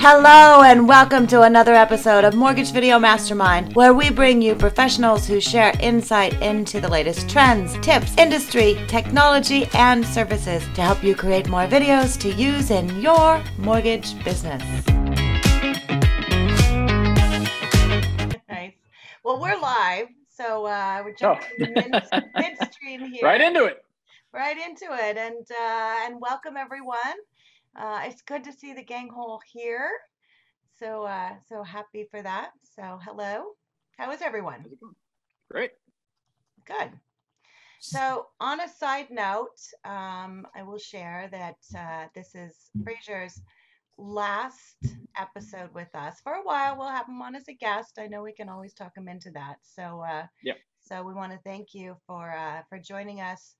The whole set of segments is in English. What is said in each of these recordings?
Hello, and welcome to another episode of Mortgage Video Mastermind, where we bring you professionals who share insight into the latest trends, tips, industry, technology, and services to help you create more videos to use in your mortgage business. Nice. Well, we're live, so uh, we're jumping oh. mid- midstream here. Right into it. Right into it, and uh, and welcome everyone. Uh, it's good to see the gang hole here. So uh, so happy for that. So hello. How is everyone? Great. Good. So on a side note, um, I will share that uh, this is Fraser's last episode with us. For a while, we'll have him on as a guest. I know we can always talk him into that. So uh, yeah. So we want to thank you for uh, for joining us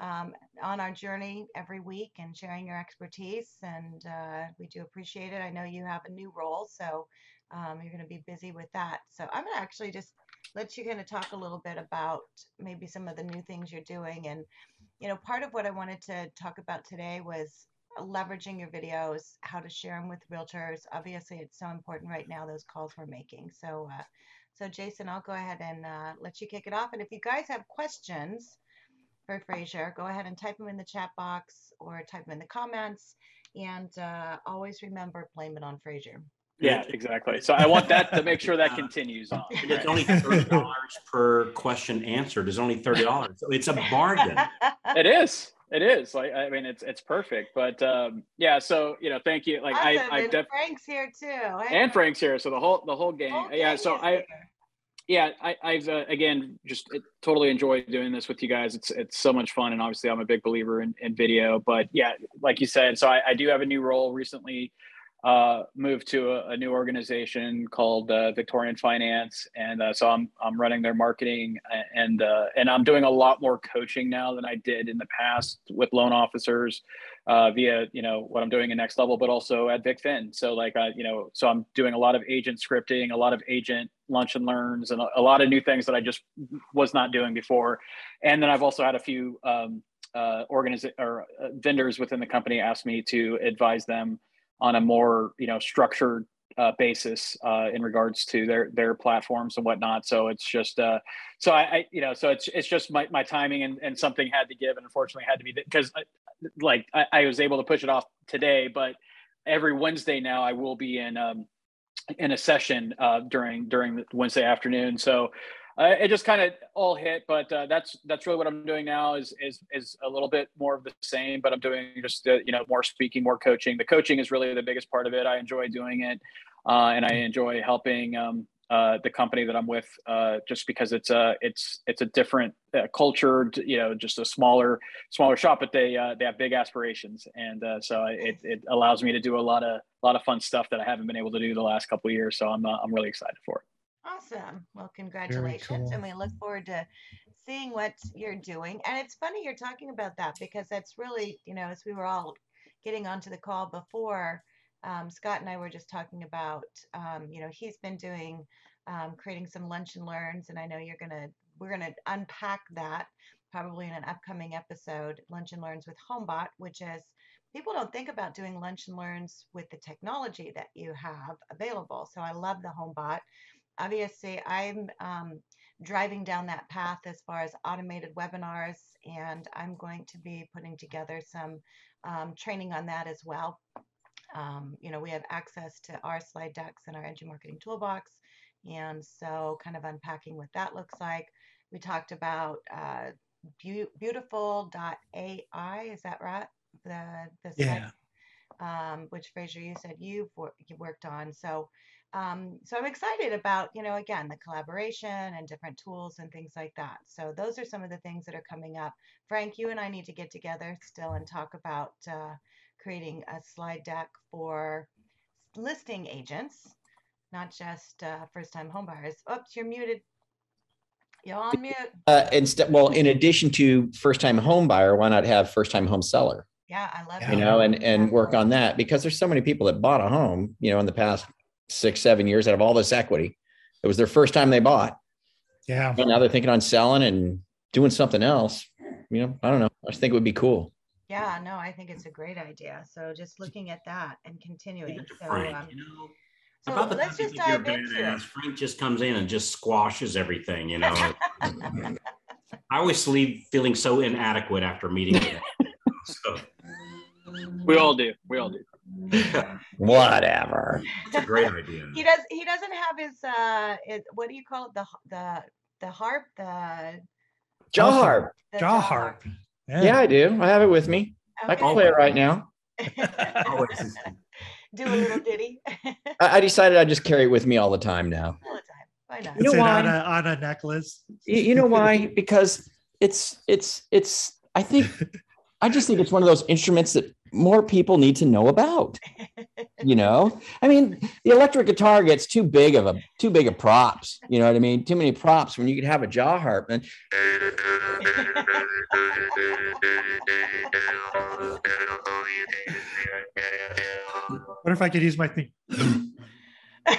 um, on our journey every week and sharing your expertise. And uh, we do appreciate it. I know you have a new role, so um, you're going to be busy with that. So I'm going to actually just let you kind of talk a little bit about maybe some of the new things you're doing. And, you know, part of what I wanted to talk about today was leveraging your videos, how to share them with realtors. Obviously, it's so important right now, those calls we're making. So, uh, so Jason, I'll go ahead and uh, let you kick it off. And if you guys have questions, for Fraser, go ahead and type them in the chat box or type them in the comments. And uh, always remember, blame it on Fraser. Yeah, exactly. So I want that to make sure that continues on. Right? It's only thirty dollars per question answered. It's only thirty dollars. So it's a bargain. it is. It is. Like I mean, it's it's perfect. But um, yeah. So you know, thank you. Like awesome. I, I def- Frank's here too. And Frank's here. So the whole the whole game. Whole yeah. So I. Here yeah, I, I've uh, again just totally enjoyed doing this with you guys. It's it's so much fun, and obviously I'm a big believer in, in video. But yeah, like you said, so I, I do have a new role recently. Uh, moved to a, a, new organization called uh, Victorian Finance, and uh, so I'm I'm running their marketing, and uh, and I'm doing a lot more coaching now than I did in the past with loan officers uh, via you know what I'm doing in Next Level, but also at VicFin. So like I you know so I'm doing a lot of agent scripting, a lot of agent lunch and learns, and a, a lot of new things that I just was not doing before. And then I've also had a few um, uh, organiz- or vendors within the company ask me to advise them on a more you know structured uh, basis uh, in regards to their their platforms and whatnot. So it's just uh, so I, I, you know so it's it's just my, my timing and, and something had to give and unfortunately had to be because like I, I, was able to push it off today, but every Wednesday now I will be in um, in a session uh, during during Wednesday afternoon. So uh, it just kind of all hit, but uh, that's that's really what I'm doing now is is is a little bit more of the same, but I'm doing just uh, you know more speaking, more coaching. The coaching is really the biggest part of it. I enjoy doing it, uh, and I enjoy helping um, uh, the company that I'm with, uh, just because it's a it's it's a different uh, culture, you know, just a smaller smaller shop, but they uh, they have big aspirations, and uh, so it, it allows me to do a lot of a lot of fun stuff that I haven't been able to do the last couple of years. So I'm uh, I'm really excited for it. Awesome. Well, congratulations, cool. and we look forward to seeing what you're doing. And it's funny you're talking about that because that's really, you know, as we were all getting onto the call before um, Scott and I were just talking about, um, you know, he's been doing, um, creating some lunch and learns, and I know you're gonna, we're gonna unpack that probably in an upcoming episode, lunch and learns with HomeBot, which is people don't think about doing lunch and learns with the technology that you have available. So I love the HomeBot. Obviously, I'm um, driving down that path as far as automated webinars, and I'm going to be putting together some um, training on that as well. Um, you know, we have access to our slide decks and our edge marketing toolbox. And so kind of unpacking what that looks like. We talked about uh, be- beautiful.ai, is that right? The, the yeah. um, which Fraser, you said you've wor- you worked on. So, um, so I'm excited about, you know, again, the collaboration and different tools and things like that. So those are some of the things that are coming up. Frank, you and I need to get together still and talk about uh, creating a slide deck for listing agents, not just uh, first-time homebuyers. Oops, you're muted. You're on mute. Uh, instead, well, in addition to first-time homebuyer, why not have first-time home seller? Yeah, I love that you know, and and work on that because there's so many people that bought a home, you know, in the past six, seven years out of all this equity. It was their first time they bought. Yeah. And now they're thinking on selling and doing something else. You know, I don't know. I just think it would be cool. Yeah, no, I think it's a great idea. So just looking at that and continuing. So, Frank, um, you know, so about the let's just dive your into badass, it. Frank just comes in and just squashes everything. You know, I always leave feeling so inadequate after meeting with him. So We all do. We all do. Whatever. it's a great idea. He does. He doesn't have his. Uh, it, what do you call it? The the the harp. The, Jaw harp. the Jaw harp. Yeah, I do. I have it with me. I can play it right now. Do a little ditty I, I decided I'd just carry it with me all the time now. all the time. Why not? You know It's in why? on a, on a necklace. You, you know why? Because it's it's it's. I think I just think it's one of those instruments that more people need to know about. You know, I mean, the electric guitar gets too big of a too big of props. You know what I mean? Too many props when you could have a jaw harp. And What if I could use my thing? yeah,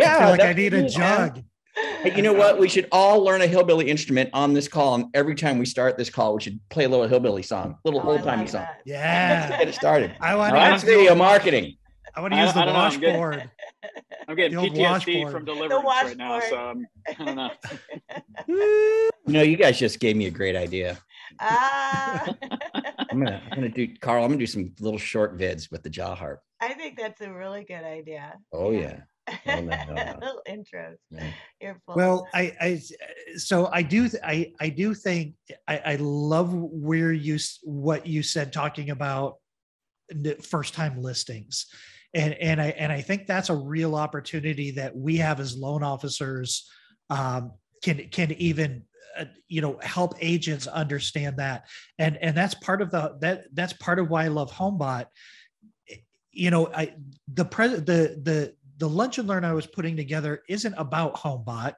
I feel like I need a it, man. jug. Hey, you know what? We should all learn a hillbilly instrument on this call, and every time we start this call, we should play a little hillbilly song, little Oh, old timey love song. that. Yeah. Get it started. I want to that's use the video marketing. I want to I- use the I don't I'm good. washboard. I'm getting The PTSD washboard. from deliverance right now. washboard. So um, I don't know. You know, you guys just gave me a great idea. Ah, I'm gonna, I'm gonna do, Carl. I'm gonna do some little short vids with the jaw harp. I think that's a really good idea. Oh yeah. Oh, no, no, no. Little intros. Yeah. Well, I, I, so I do, th- I, I do think I, I love where you, what you said talking about first time listings. And, and I, and I think that's a real opportunity that we have as loan officers um, can, can even, uh, you know, help agents understand that. And, and that's part of the, that, that's part of why I love HomeBot. You know, I, the pres the, the, the lunch and learn I was putting together isn't about HomeBot.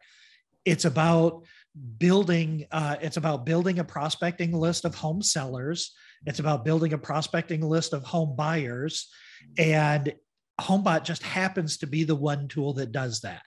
It's about building. Uh, it's about building a prospecting list of home sellers. It's about building a prospecting list of home buyers, and HomeBot just happens to be the one tool that does that.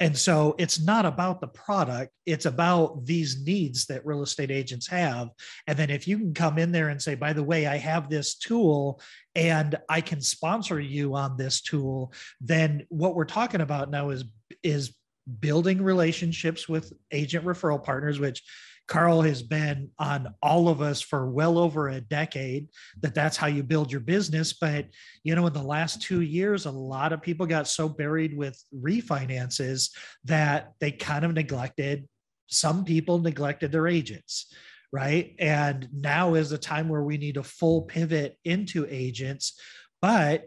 And so it's not about the product, it's about these needs that real estate agents have. And then if you can come in there and say, by the way, I have this tool and I can sponsor you on this tool, then what we're talking about now is is building relationships with agent referral partners, which Carl has been on all of us for well over a decade that that's how you build your business. But, you know, in the last two years, a lot of people got so buried with refinances that they kind of neglected, some people neglected their agents. Right. And now is the time where we need a full pivot into agents. But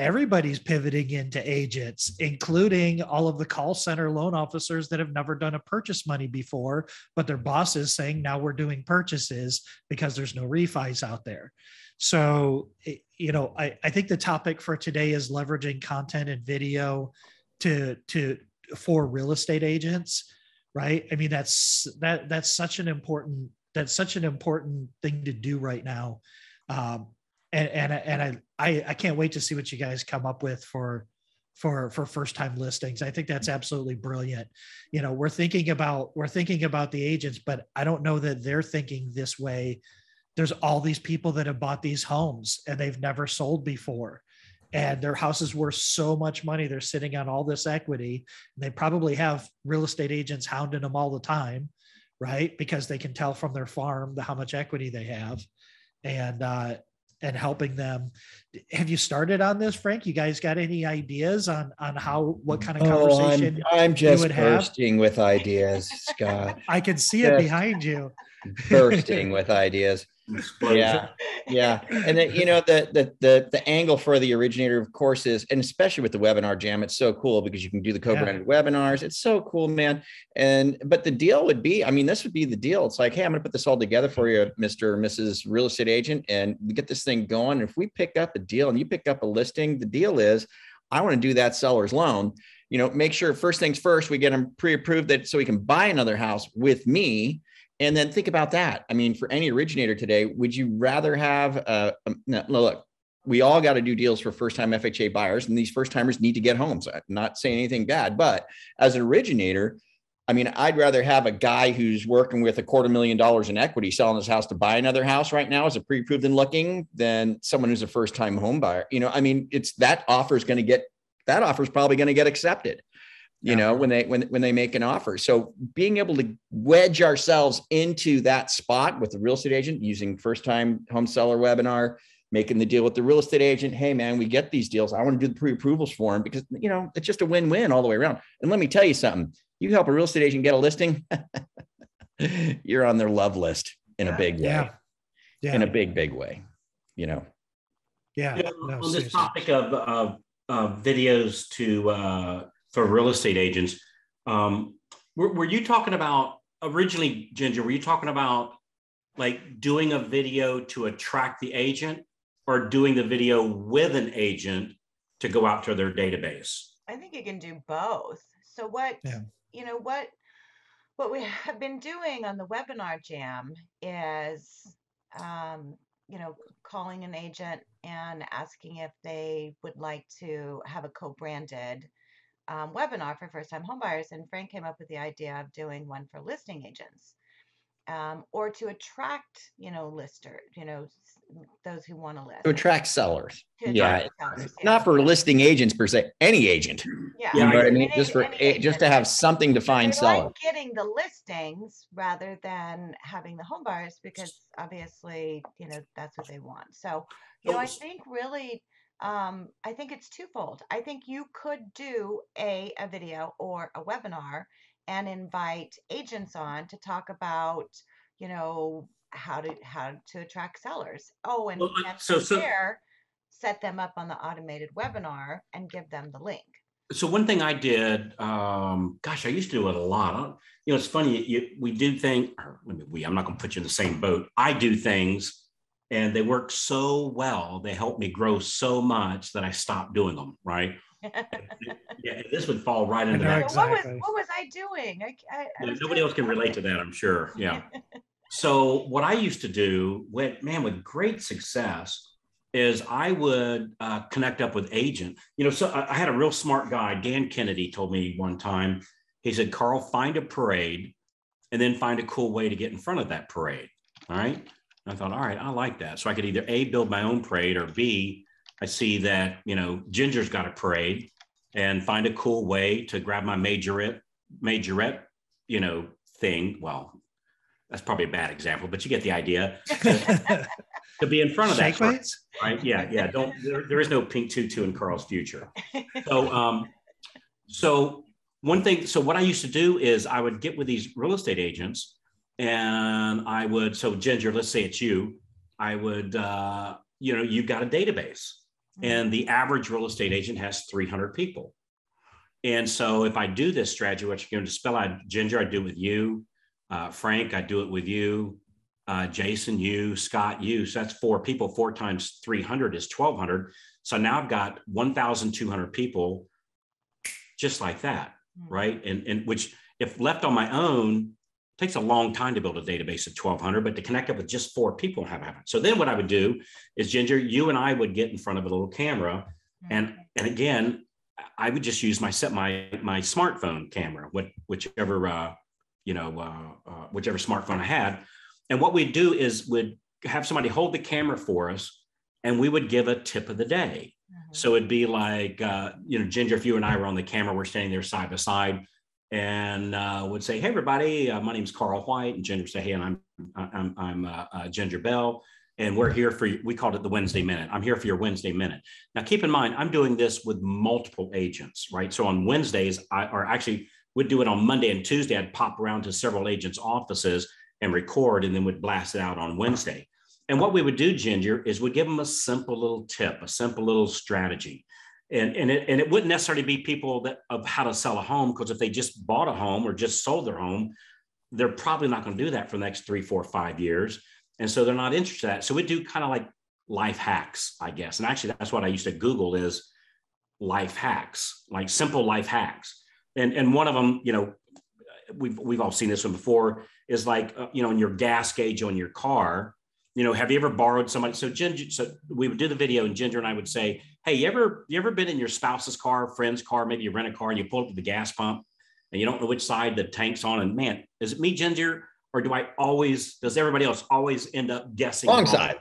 everybody's pivoting into agents, including all of the call center loan officers that have never done a purchase money before, but their boss is saying now we're doing purchases because there's no refis out there. So, you know, I, I think the topic for today is leveraging content and video to to for real estate agents, right? I mean, that's that that's such an important that's such an important thing to do right now. Um, and and I- and I, I I can't wait to see what you guys come up with for for for first time listings. I think that's absolutely brilliant. You know, we're thinking about we're thinking about the agents, but I don't know that they're thinking this way. There's all these people that have bought these homes and they've never sold before. And their houses worth so much money. They're sitting on all this equity. And they probably have real estate agents hounding them all the time, right? Because they can tell from their farm the, how much equity they have. And uh, and helping them. Have you started on this, Frank? You guys got any ideas on on how what kind of Oh, conversation? I'm, I'm just would have? bursting with ideas, Scott. I can see it behind you. bursting with ideas. Yeah, yeah, and then you know the the the the angle for the originator, of course, is and especially with the webinar jam, it's so cool because you can do the co-branded webinars. It's so cool, man. And but the deal would be, I mean, this would be the deal. It's like, hey, I'm going to put this all together for you, Mister or Mrs. Real Estate Agent, and we get this thing going. If we pick up a deal and you pick up a listing, the deal is, I want to do that seller's loan. You know, make sure first things first, we get them pre-approved that so we can buy another house with me and then think about that. I mean, for any originator today, would you rather have uh, um, no, no, look, we all got to do deals for first time FHA buyers, and these first timers need to get homes. I'm not saying anything bad, but as an originator, I mean, I'd rather have a guy who's working with a quarter million dollars in equity selling his house to buy another house right now as a pre-approved and looking than someone who's a first-time home buyer. You know, I mean, it's that offer is going to get that offer is probably going to get accepted. You yeah. know, when they when when they make an offer. So being able to wedge ourselves into that spot with the real estate agent using first-time home seller webinar, making the deal with the real estate agent. Hey, man, we get these deals. I want to do the pre-approvals for them because you know it's just a win-win all the way around. And let me tell you something: you help a real estate agent get a listing, you're on their love list in a big way. Yeah. yeah. In a big, big way. You know. Yeah. You know, no, on seriously. this topic of, of, of videos to uh, for real estate agents, um, were, were you talking about originally, Ginger? Were you talking about like doing a video to attract the agent or doing the video with an agent to go out to their database? I think you can do both. So what yeah. you know what what we have been doing on the webinar jam is um, you know calling an agent and asking if they would like to have a co-branded um, webinar for first-time homebuyers and frank came up with the idea of doing one for listing agents um, or to attract, you know, listers, you know, those who want to list. To attract sellers. To yeah. Attract sellers, yeah. Not for listing agents per se, any agent. Yeah. You know what I mean? Any, just for a, just to have something to find sellers. Like getting the listings rather than having the home buyers because obviously, you know, that's what they want. So, you know, I think really um, I think it's twofold. I think you could do a, a video or a webinar and invite agents on to talk about, you know, how to how to attract sellers. Oh, and well, so, so there, set them up on the automated webinar and give them the link. So one thing I did, um, gosh, I used to do it a lot. You know, it's funny. You, we do things. We, I'm not going to put you in the same boat. I do things, and they work so well. They help me grow so much that I stopped doing them. Right yeah, this would fall right into that. Exactly. What, was, what was I doing? I, I, I nobody else can relate to that, I'm sure. Yeah. so what I used to do, with man, with great success, is I would uh, connect up with agent. You know, so I, I had a real smart guy, Dan Kennedy, told me one time. He said, "Carl, find a parade, and then find a cool way to get in front of that parade." All right. I thought, all right, I like that. So I could either A, build my own parade or B, I see that, you know, Ginger's got a parade and find a cool way to grab my majorette, majorette, you know, thing. Well, that's probably a bad example, but you get the idea. To, to be in front of that, right? Yeah, yeah. Don't there, there is no pink tutu in Carl's future. So, um, so one thing. So what I used to do is I would get with these real estate agents, and I would. So Ginger, let's say it's you. I would, uh, you know, you've got a database, and the average real estate agent has 300 people. And so if I do this strategy, what you're going to spell out Ginger, I do it with you, uh, Frank, I do it with you, uh, Jason, you, Scott, you. So that's four people. Four times 300 is 1,200. So now I've got 1,200 people just like that, mm-hmm. right? And, and which, if left on my own, takes a long time to build a database of 1200 but to connect up with just four people have happened so then what i would do is ginger you and i would get in front of a little camera and mm-hmm. and again i would just use my set my my smartphone camera what whichever uh you know uh, uh, whichever smartphone i had and what we'd do is would have somebody hold the camera for us and we would give a tip of the day mm-hmm. so it'd be like uh, you know ginger if you and i were on the camera we're standing there side by side and uh, would say, "Hey, everybody, uh, my name's Carl White," and Ginger would say, "Hey, and I'm I'm I'm uh, uh, Ginger Bell, and we're here for we called it the Wednesday Minute. I'm here for your Wednesday Minute." Now, keep in mind, I'm doing this with multiple agents, right? So on Wednesdays, I or actually would do it on Monday and Tuesday. I'd pop around to several agents' offices and record, and then would blast it out on Wednesday. And what we would do, Ginger, is we'd give them a simple little tip, a simple little strategy and and it, and it wouldn't necessarily be people that of how to sell a home because if they just bought a home or just sold their home they're probably not going to do that for the next three four five years. And so they're not interested in that. So we do kind of like life hacks i guess. And actually that's what i used to google is life hacks like simple life hacks. And and one of them you know we've we've all seen this one before is like uh, you know in your gas gauge on your car you know have you ever borrowed somebody so ginger so we would do the video and ginger and i would say hey, you ever you ever been in your spouse's car, friend's car, maybe you rent a car and you pull up to the gas pump and you don't know which side the tank's on. And man, is it me, Ginger, or do I always? Does everybody else always end up guessing wrong side?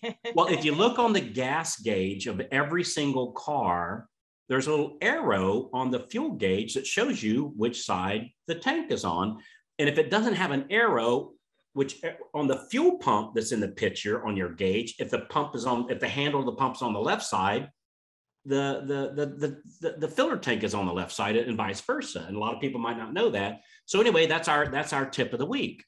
well, if you look on the gas gauge of every single car, there's a little arrow on the fuel gauge that shows you which side the tank is on. And if it doesn't have an arrow, which eh, on the fuel pump that's in the picture on your gauge, if the pump is on, if the handle of the pump's on the left side, the, the the the the, filter tank is on the left side and vice versa. And a lot of people might not know that. So anyway, that's our that's our tip of the week.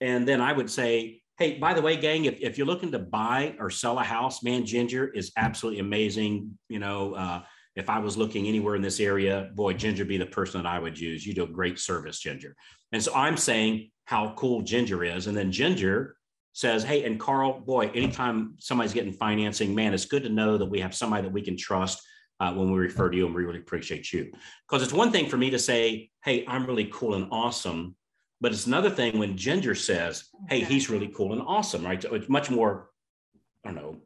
And then I would say, hey, by the way, gang, if, if you're looking to buy or sell a house, man, Ginger is absolutely amazing. You know, uh, if I was looking anywhere in this area, boy, Ginger be the person that I would use. You do a great service, Ginger. And so I'm saying how cool Ginger is. And then Ginger says, Hey, and Carl, boy, anytime somebody's getting financing, man, it's good to know that we have somebody that we can trust uh, when we refer to you and we really appreciate you. Because it's one thing for me to say, Hey, I'm really cool and awesome. But it's another thing when Ginger says, Hey, he's really cool and awesome, right? So it's much more, I don't know,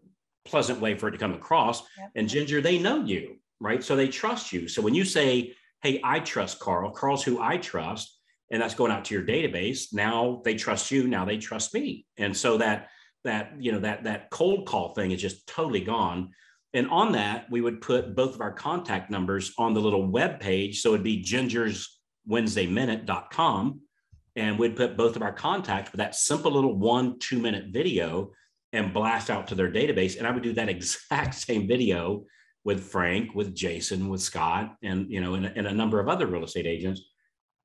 pleasant way for it to come across. Yep. And Ginger, they know you, right? So they trust you. So when you say, Hey, I trust Carl, Carl's who I trust, and that's going out to your database. Now they trust you now they trust me. And so that that you know that that cold call thing is just totally gone. And on that we would put both of our contact numbers on the little web page. So it'd be gingerswednesdayminute.com and we'd put both of our contacts with that simple little one two minute video and blast out to their database. And i would do that exact same video with frank with jason with scott and you know and, and a number of other real estate agents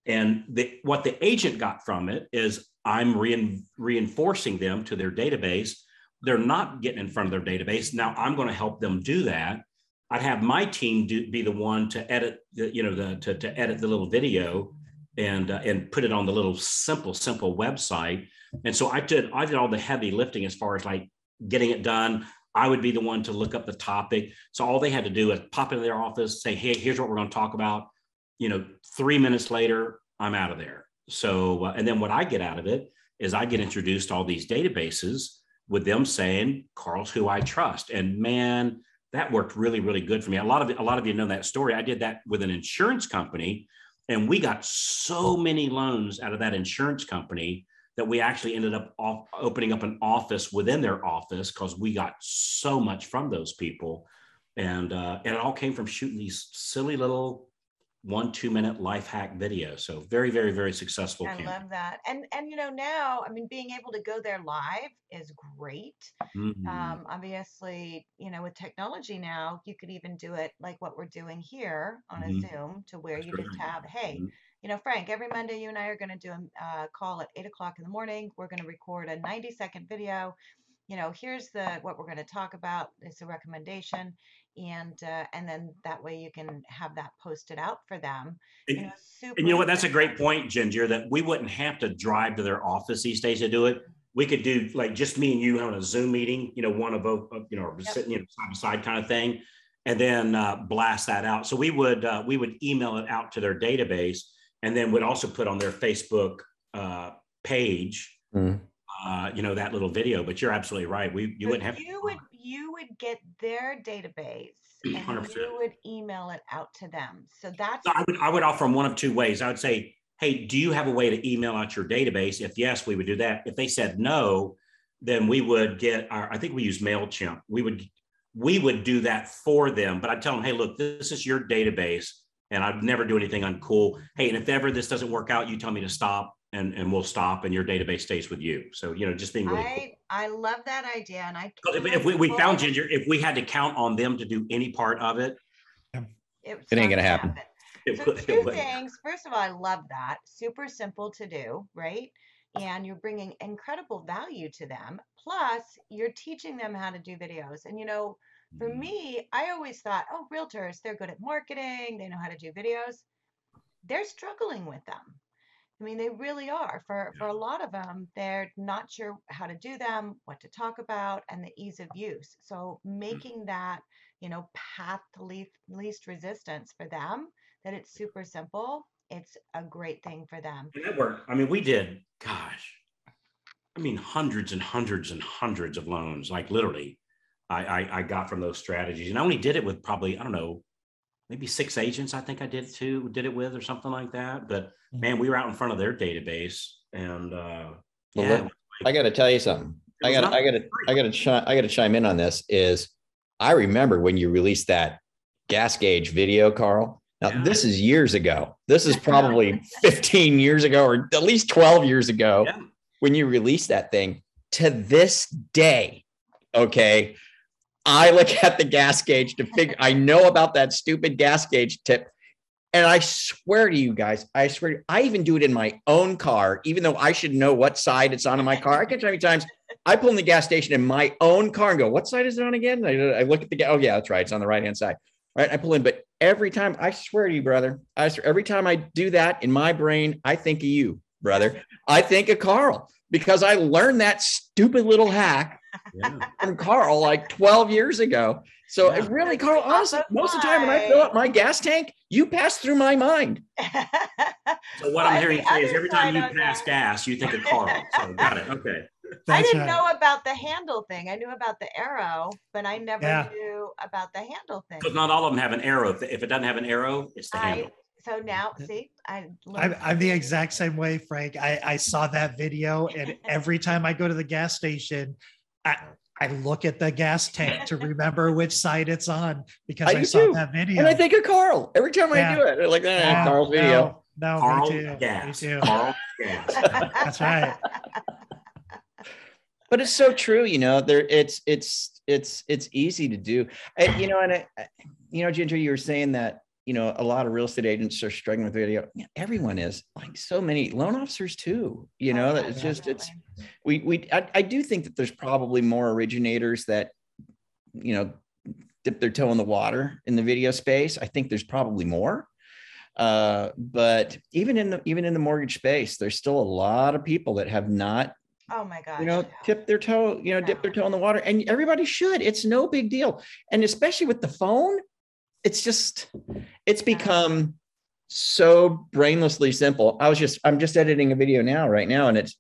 and the, what the agent got from it is I'm rein, reinforcing them to their database. They're not getting in front of their database. Now I'm going to help them do that. I'd have my team do, be the one to edit, the, you know, the, to, to edit the little video and uh, and put it on the little simple simple website. And so I did I did all the heavy lifting as far as like getting it done. I would be the one to look up the topic. So all they had to do is pop into their office, say, "Hey, here's what we're going to talk about." you know, three minutes later, I'm out of there. So, uh, and then what I get out of it is I get introduced to all these databases with them saying, Carl's who I trust. And man, that worked really, really good for me. A lot of a lot of you know that story. I did that with an insurance company, and we got so many loans out of that insurance company that we actually ended up off, opening up an office within their office because we got so much from those people, and uh, and it all came from shooting these silly little one two minute life hack video so very very very successful i love that and and you know now i mean being able to go there live is great mm-hmm. um, obviously you know with technology now you could even do it like what we're doing here on mm-hmm. a zoom to where That's you just have hey mm-hmm. You know frank every monday you and i are going to do a uh, call at 8 o'clock in the morning we're going to record a 90 second video you know here's the what we're going to talk about it's a recommendation and uh, and then that way you can have that posted out for them. And you know, and you know what? That's a great point, Ginger. That we wouldn't have to drive to their office these days to do it. We could do like just me and you on a Zoom meeting. You know, one of both, you know, yep. sitting you know side by side kind of thing, and then uh, blast that out. So we would uh, we would email it out to their database, and then would also put on their Facebook uh, page. Mm. Uh, you know that little video, but you're absolutely right. We you wouldn't have. You would you would get their database and 100%. you would email it out to them. So that's I would I would offer them one of two ways. I would say, hey, do you have a way to email out your database? If yes, we would do that. If they said no, then we would get our I think we use MailChimp. We would we would do that for them. But I'd tell them, hey, look, this is your database and I'd never do anything uncool. Hey, and if ever this doesn't work out, you tell me to stop and and we'll stop and your database stays with you. So you know, just being really. I cool. I love that idea, and I. If, if we, we found Ginger, if we had to count on them to do any part of it, it, it ain't gonna happen. happen. So two things. First of all, I love that. Super simple to do, right? And you're bringing incredible value to them. Plus, you're teaching them how to do videos. And you know, for mm-hmm. me, I always thought, oh, realtors, they're good at marketing. They know how to do videos. They're struggling with them I mean, they really are. For for a lot of them, they're not sure how to do them, what to talk about, and the ease of use. So mm. making that, you know, path to least, least resistance for them, that it's super simple, it's a great thing for them. And that worked. I mean, we did, gosh, I mean, hundreds and hundreds and hundreds of loans, like literally, I, I, I got from those strategies. And I only did it with probably, I don't know, maybe six agents. I think I did too, did it with or something like that. But mm-hmm. man, we were out in front of their database, and uh, well, yeah, I got to tell you something. I got I got to I got to I got to chime in on this. Is I remember when you released that gas gauge video, Carl. Now yeah. this is years ago. This is probably 15 years ago, or at least 12 years ago, yeah. when you released that thing. To this day, okay, I look at the gas gauge to figure. I know about that stupid gas gauge tip. And I swear to you guys, I swear, I even do it in my own car, even though I should know what side it's on in my car. I can tell you times I pull in the gas station in my own car and go, "What side is it on again?" I, I look at the oh yeah, that's right, it's on the right hand side. Right, I pull in, but every time I swear to you, brother, I swear, every time I do that in my brain, I think of you, brother. I think of Carl because I learned that stupid little hack yeah. from Carl like 12 years ago. So yeah. really, Carl, honestly, most of the time when I fill up my gas tank, you pass through my mind. so what I'm hearing you say is every time you pass that. gas, you think of Carl. So got it. Okay. That's I didn't right. know about the handle thing. I knew about the arrow, but I never yeah. knew about the handle thing. Because not all of them have an arrow. If it doesn't have an arrow, it's the I, handle. So now, see, I I'm, I'm, the exact same way, Frank. I, I saw that video, and every time I go to the gas station, I, I look at the gas tank to remember which side it's on because I, I saw too. that video. And I think of Carl every time yeah. I do it. Like, eh, yeah, Carl's video. No, no Carl me too. Gas. Me too. Carl gas. That's right. But it's so true, you know. There, it's it's it's it's easy to do, I, you know. And I, you know, Ginger, you were saying that you know a lot of real estate agents are struggling with video. Everyone is, like so many loan officers too. You know, that it's just it's we we I, I do think that there's probably more originators that you know dip their toe in the water in the video space. I think there's probably more. Uh, but even in the even in the mortgage space, there's still a lot of people that have not Oh my god. You know, tip their toe, you know, dip their toe in the water. And everybody should. It's no big deal. And especially with the phone, it's just it's become so brainlessly simple. I was just I'm just editing a video now right now and it's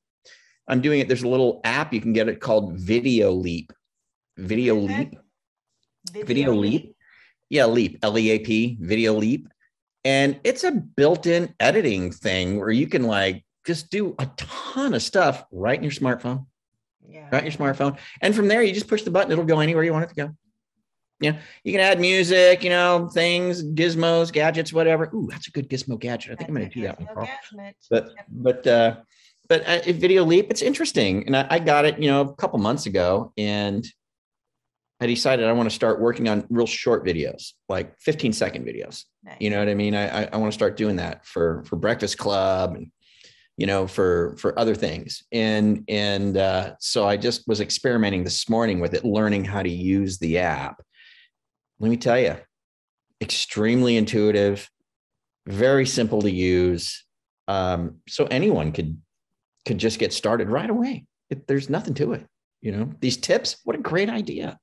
I'm doing it. There's a little app you can get it called Video Leap. Video Leap. Video, Video Leap. Leap. Yeah, Leap, L E A P, Video Leap. And it's a built-in editing thing where you can like just do a ton of stuff right in your smartphone. Yeah. Right in your smartphone. And from there, you just push the button, it'll go anywhere you want it to go. Yeah. You can add music, you know, things, gizmos, gadgets, whatever. Ooh, that's a good gizmo gadget. I think that's I'm going to do that one. But, but, uh, but uh, video leap, it's interesting. And I, I got it, you know, a couple months ago and I decided I want to start working on real short videos, like 15 second videos. Nice. You know what I mean? I, I, I want to start doing that for, for breakfast club and you know for for other things and and uh, so i just was experimenting this morning with it learning how to use the app let me tell you extremely intuitive very simple to use um, so anyone could could just get started right away. It, there's nothing to it you know? These tips what a great idea.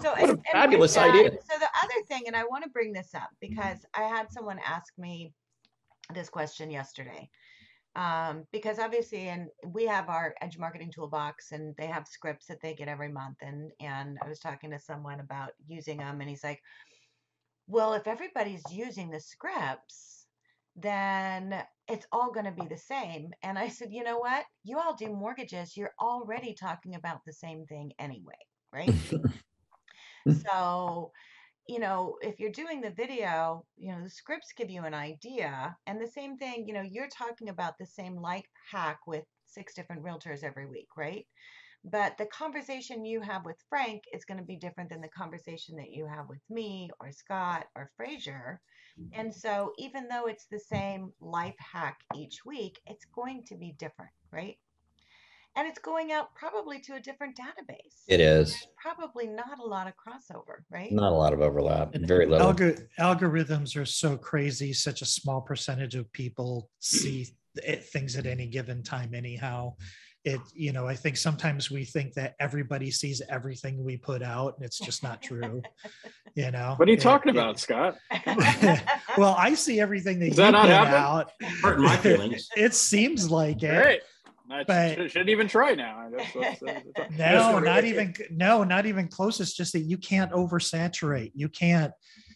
So what a fabulous that, idea. so the other thing and i want to bring this up because i had someone ask me this question yesterday um, because obviously, and we have our edge marketing toolbox, and they have scripts that they get every month. And and I was talking to someone about using them, and he's like, "Well, if everybody's using the scripts, then it's all going to be the same." And I said, "You know what? You all do mortgages. You're already talking about the same thing anyway, right?" so you know, if you're doing the video, you know, the scripts give you an idea. And the same thing, you know, you're talking about the same life hack with six different realtors every week, right? But the conversation you have with Frank is going to be different than the conversation that you have with me or Scott or Fraser. And mm-hmm. so, even though it's the same life hack each week, it's going to be different, right? And it's going out probably to a different database. It is There's probably not a lot of crossover, right? Not a lot of overlap. and Very little. Algor- algorithms are so crazy. Such a small percentage of people see it, things at any given time, anyhow. It, you know, I think sometimes we think that everybody sees everything we put out, and it's just not true. you know, what are you it, talking it, about, Scott? well, I see everything that, that you put out. Hurt my feelings. It seems like it. Right. I but, shouldn't even try now. That's, that's, that's, no, not even no, not even close. It's just that you can't oversaturate. You can't,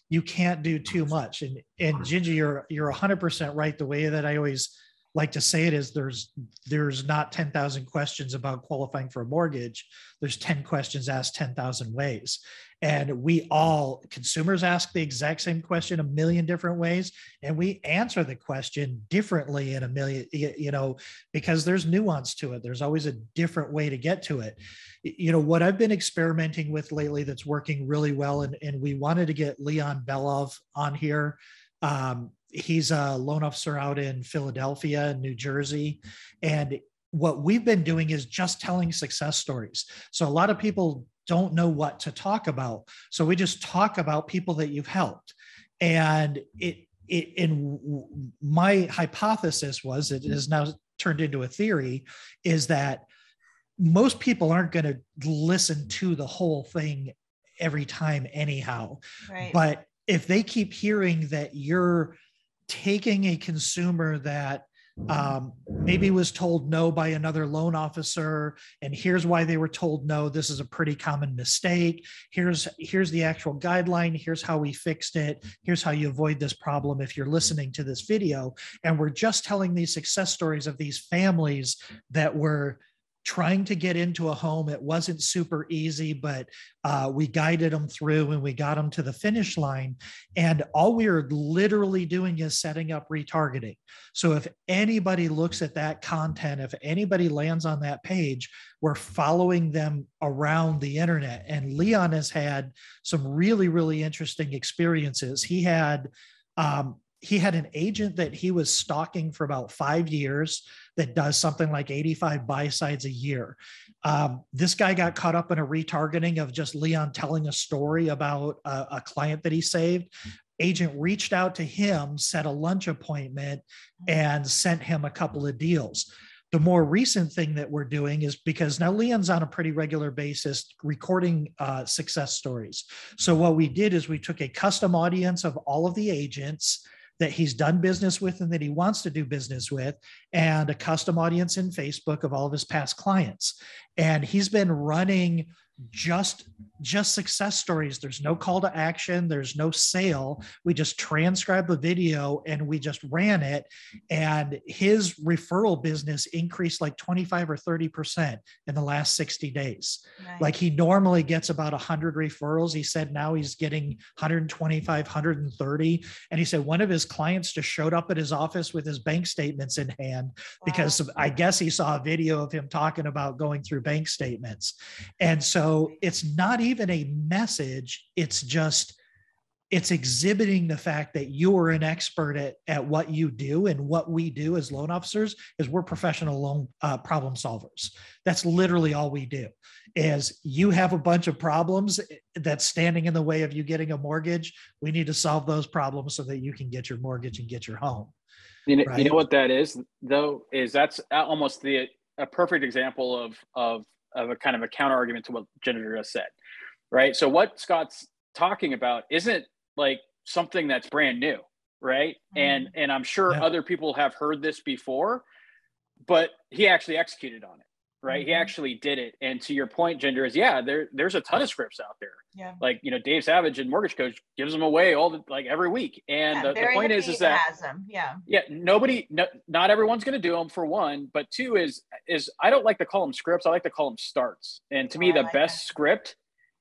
you can't do too much. And and Ginger, you're you're 100% right. The way that I always like to say it is there's there's not 10,000 questions about qualifying for a mortgage. There's 10 questions asked 10,000 ways. And we all consumers ask the exact same question a million different ways and we answer the question differently in a million you know because there's nuance to it. There's always a different way to get to it. You know what I've been experimenting with lately that's working really well and and we wanted to get Leon Belov on here um, he's a loan officer out in Philadelphia New Jersey. And what we've been doing is just telling success stories. So a lot of people don't know what to talk about. So we just talk about people that you've helped. And it, it in my hypothesis was it is now turned into a theory is that most people aren't going to listen to the whole thing every time anyhow right. but if they keep hearing that you're taking a consumer that um, maybe was told no by another loan officer and here's why they were told no this is a pretty common mistake. Here's here's the actual guideline. Here's how we fixed it. Here's how you avoid this problem if you're listening to this video. And we're just telling these success stories of these families that were trying to get into a home. It wasn't super easy, but uh, we guided them through and we got them to the finish line. And all we are literally doing is setting up retargeting. So if anybody looks at that content, if anybody lands on that page, we're following them around the internet. And Leon has had some really, really interesting experiences. He had um, he had an agent that he was stalking for about five years that does something like 85 buy sides a year. Um, this guy got caught up in a retargeting of just Leon telling a story about a, a client that he saved. Agent reached out to him, set a lunch appointment, and sent him a couple of deals. The more recent thing that we're doing is because now Leon's on a pretty regular basis recording uh, success stories. So, what we did is we took a custom audience of all of the agents that he's done business with and that he wants to do business with, and a custom audience in Facebook of all of his past clients. And he's been running just just success stories. There's no call to action. There's no sale. We just transcribed the video and we just ran it. And his referral business increased like 25 or 30 percent in the last 60 days. Nice. like he normally gets about 100 referrals. He said now he's getting 125 130 and he said one of his clients just showed up at his office with his bank statements in hand wow. because i guess he saw a video of him talking about going through bank statements. And so so it's not even a message it's just it's exhibiting the fact that you are an expert at, at what you do and what we do as loan officers is we're professional loan uh, problem solvers. That's literally all we do is you have a bunch of problems that's standing in the way of you getting a mortgage. We need to solve those problems so that you can get your mortgage and get your home. You know, right? you know what that is though is that's almost the a perfect example of of of a kind of a counter argument to what Jennifer just said, right? So what Scott's talking about isn't like something that's brand new, right? Mm-hmm. And and I'm sure yeah. other people have heard this before, but he actually executed on it right? Mm-hmm. He actually did it. And to your point, Ginger is yeah, there there's a ton of scripts out there. Yeah. Like you know, Dave Savage and Mortgage Coach gives them away all the like every week. And yeah, the, the, point is, is that yeah, yeah, nobody, no, not everyone's going to do them for one, but two is is I don't like to call them scripts. I like to call them starts. And to oh, me, the like best that. script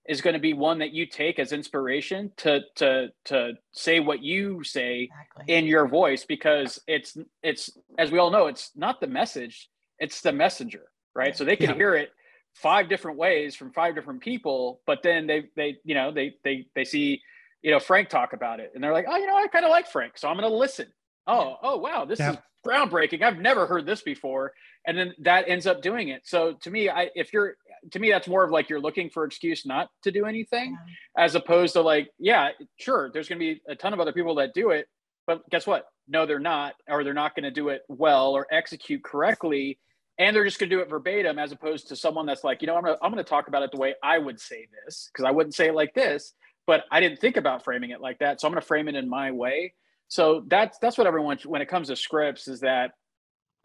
is going to be one that you take as inspiration to to to say what you say exactly. in your voice because it's it's as we all know it's not the message it's the messenger right? So they can yeah. hear it five different ways from five different people, but then they they you know they they they see you know Frank talk about it and they're like, oh, you know, I kind of like Frank, so I'm going to listen. Oh, oh wow, this yeah. is groundbreaking. I've never heard this before, and then that ends up doing it. So to me, I if you're to me that's more of like you're looking for excuse not to do anything, yeah. as opposed to like, yeah, sure, there's going to be a ton of other people that do it, but guess what? No, they're not, or they're not going to do it well or execute correctly and they're just going to do it verbatim as opposed to someone that's like you know i'm going to I'm to talk about it the way i would say this because i wouldn't say it like this but i didn't think about framing it like that so i'm going to frame it in my way so that's that's what everyone when it comes to scripts is that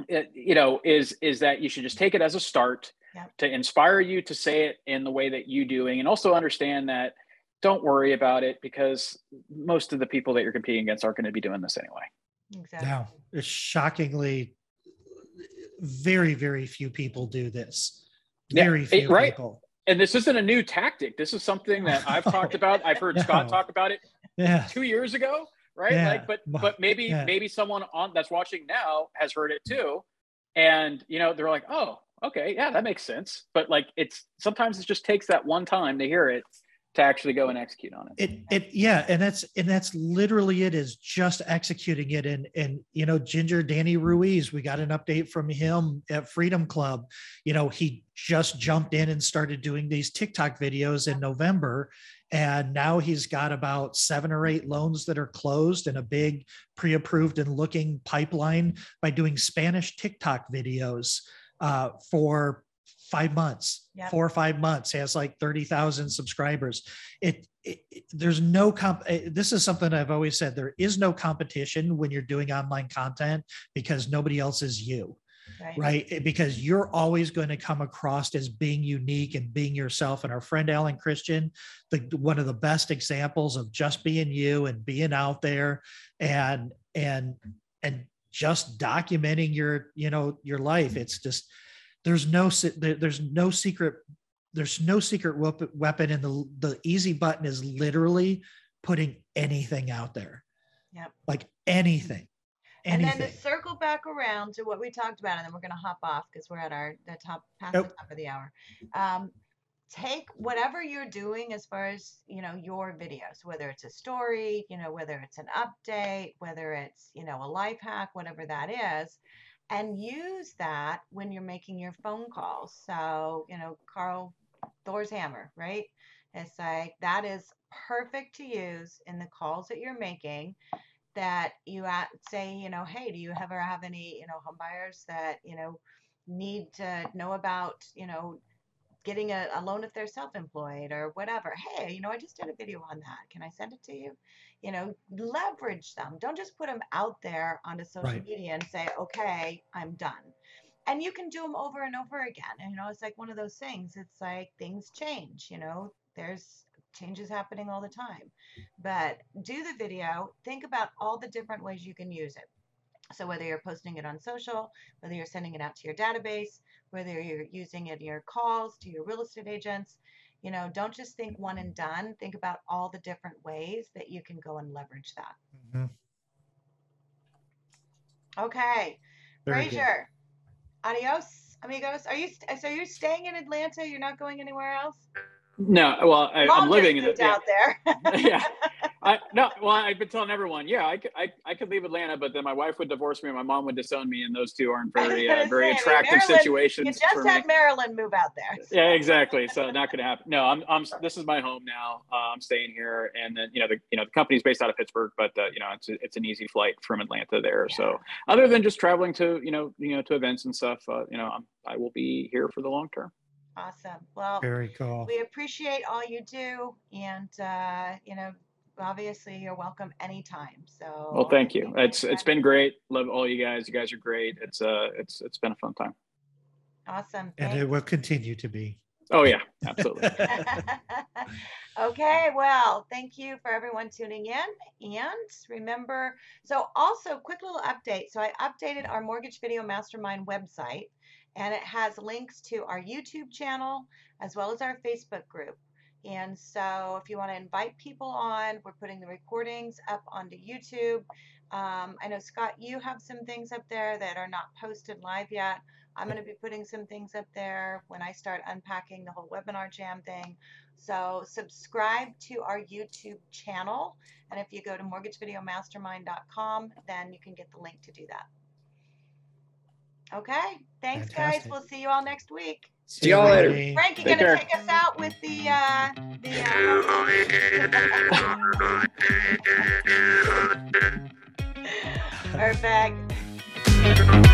it, you know is is that you should just take it as a start to inspire you to say it in the way that you doing and also understand that don't worry about it because most of the people that you're competing against aren't going to be doing this anyway. Exactly. Now, it's shockingly very, very few people do this. Very yeah, few it, right. people. And this isn't a new tactic. This is something that I've oh, talked about. I've heard no. Scott talk about it yeah. two years ago, right? Yeah. Like, but but maybe yeah. maybe someone on that's watching now has heard it too, and you know they're like, oh, okay, yeah, that makes sense. But like, it's sometimes it just takes that one time to hear it to actually go and execute on it. It it yeah, and that's and that's literally it is just executing it. And and you know, Ginger Danny Ruiz, we got an update from him at Freedom Club. You know, he just jumped in and started doing these TikTok videos in November. And now he's got about seven or eight loans that are closed and a big pre approved and looking pipeline by doing Spanish TikTok videos uh, for five months, yep. four or five months, has like 30,000 subscribers. It, it, it, there's no comp. Eh, this is something I've always said. There is no competition when you're doing online content because nobody else is you. Right. right. Eh, because you're always going to come across as being unique and being yourself. And our friend Alan Christian, the one of the best examples of just being you and being out there and and and just documenting your you know your life it's just there's no there's no secret there's no secret weapon and the the easy button is literally putting anything out there yep like anything Anything. And then to circle back around to what we talked about, and then we're going to hop off because we're at our the top past the top of the hour. Um, take whatever you're doing as far as you know your videos, whether it's a story, you know, whether it's an update, whether it's you know a life hack, whatever that is, and use that when you're making your phone calls. So, you know, Carl Thor's hammer, right? It's like that is perfect to use in the calls that you're making that you say, you know, hey, do you ever have any, you know, home buyers that, you know, need to know about, you know, getting a, a loan if they're self-employed or whatever. Hey, you know, I just did a video on that. Can I send it to you? you know, leverage them. Don't just put them out there onto social right. media and say, okay, I'm done. And you can do them over and over again. And, you know, it's like one of those things. It's like things change, you know, there's changes happening all the time. But do the video, think about all the different ways you can use it. So whether you're posting it on social, whether you're sending it out to your database, whether you're using it in your calls to your real estate agents, you know, don't just think one and done. Think about all the different ways that you can go and leverage that. Mm-hmm. Okay. Very Fraser, adios, amigos. Are you so you're staying in Atlanta? You're not going anywhere else? No, well, I, am living in the, out yeah. there. yeah, I no. Well, I've been telling everyone, yeah, I could, I, I could leave Atlanta, but then my wife would divorce me, and my mom would disown me, and those two aren't very, uh, very say, attractive Maryland, situations. You just had me. Maryland move out there. Yeah, exactly. So not going to happen. No, I'm, I'm. This is my home now. Uh, I'm staying here, and then you know the, you know the company's based out of Pittsburgh, but uh, you know it's it's an easy flight from Atlanta there. Yeah. So other than just traveling to you know you know to events and stuff, uh, you know I'm, I will be here for the long term. Awesome. Well, very cool. We appreciate all you do, and uh, you know, obviously, you're welcome anytime. So. Well, thank you. It's it's been great. Love all you guys. You guys are great. It's uh, it's it's been a fun time. Awesome. And it will continue to be. Oh yeah, absolutely. okay, well, thank you for everyone tuning in. And remember, so also quick little update. So I updated our Mortgage Video Mastermind website and it has links to our YouTube channel as well as our Facebook group. And so if you want to invite people on, we're putting the recordings up onto YouTube. Um, I know, Scott, you have some things up there that are not posted live yet. I'm going to be putting some things up there when I start unpacking the whole WebinarJam thing. So subscribe to our YouTube channel. And if you go to mortgagevideomastermind.com, then you can get the link to do that. Okay. Thanks, Fantastic. guys. We'll see you all next week. See y'all later. Frank, you gonna take us out with the uh the uh... Perfect.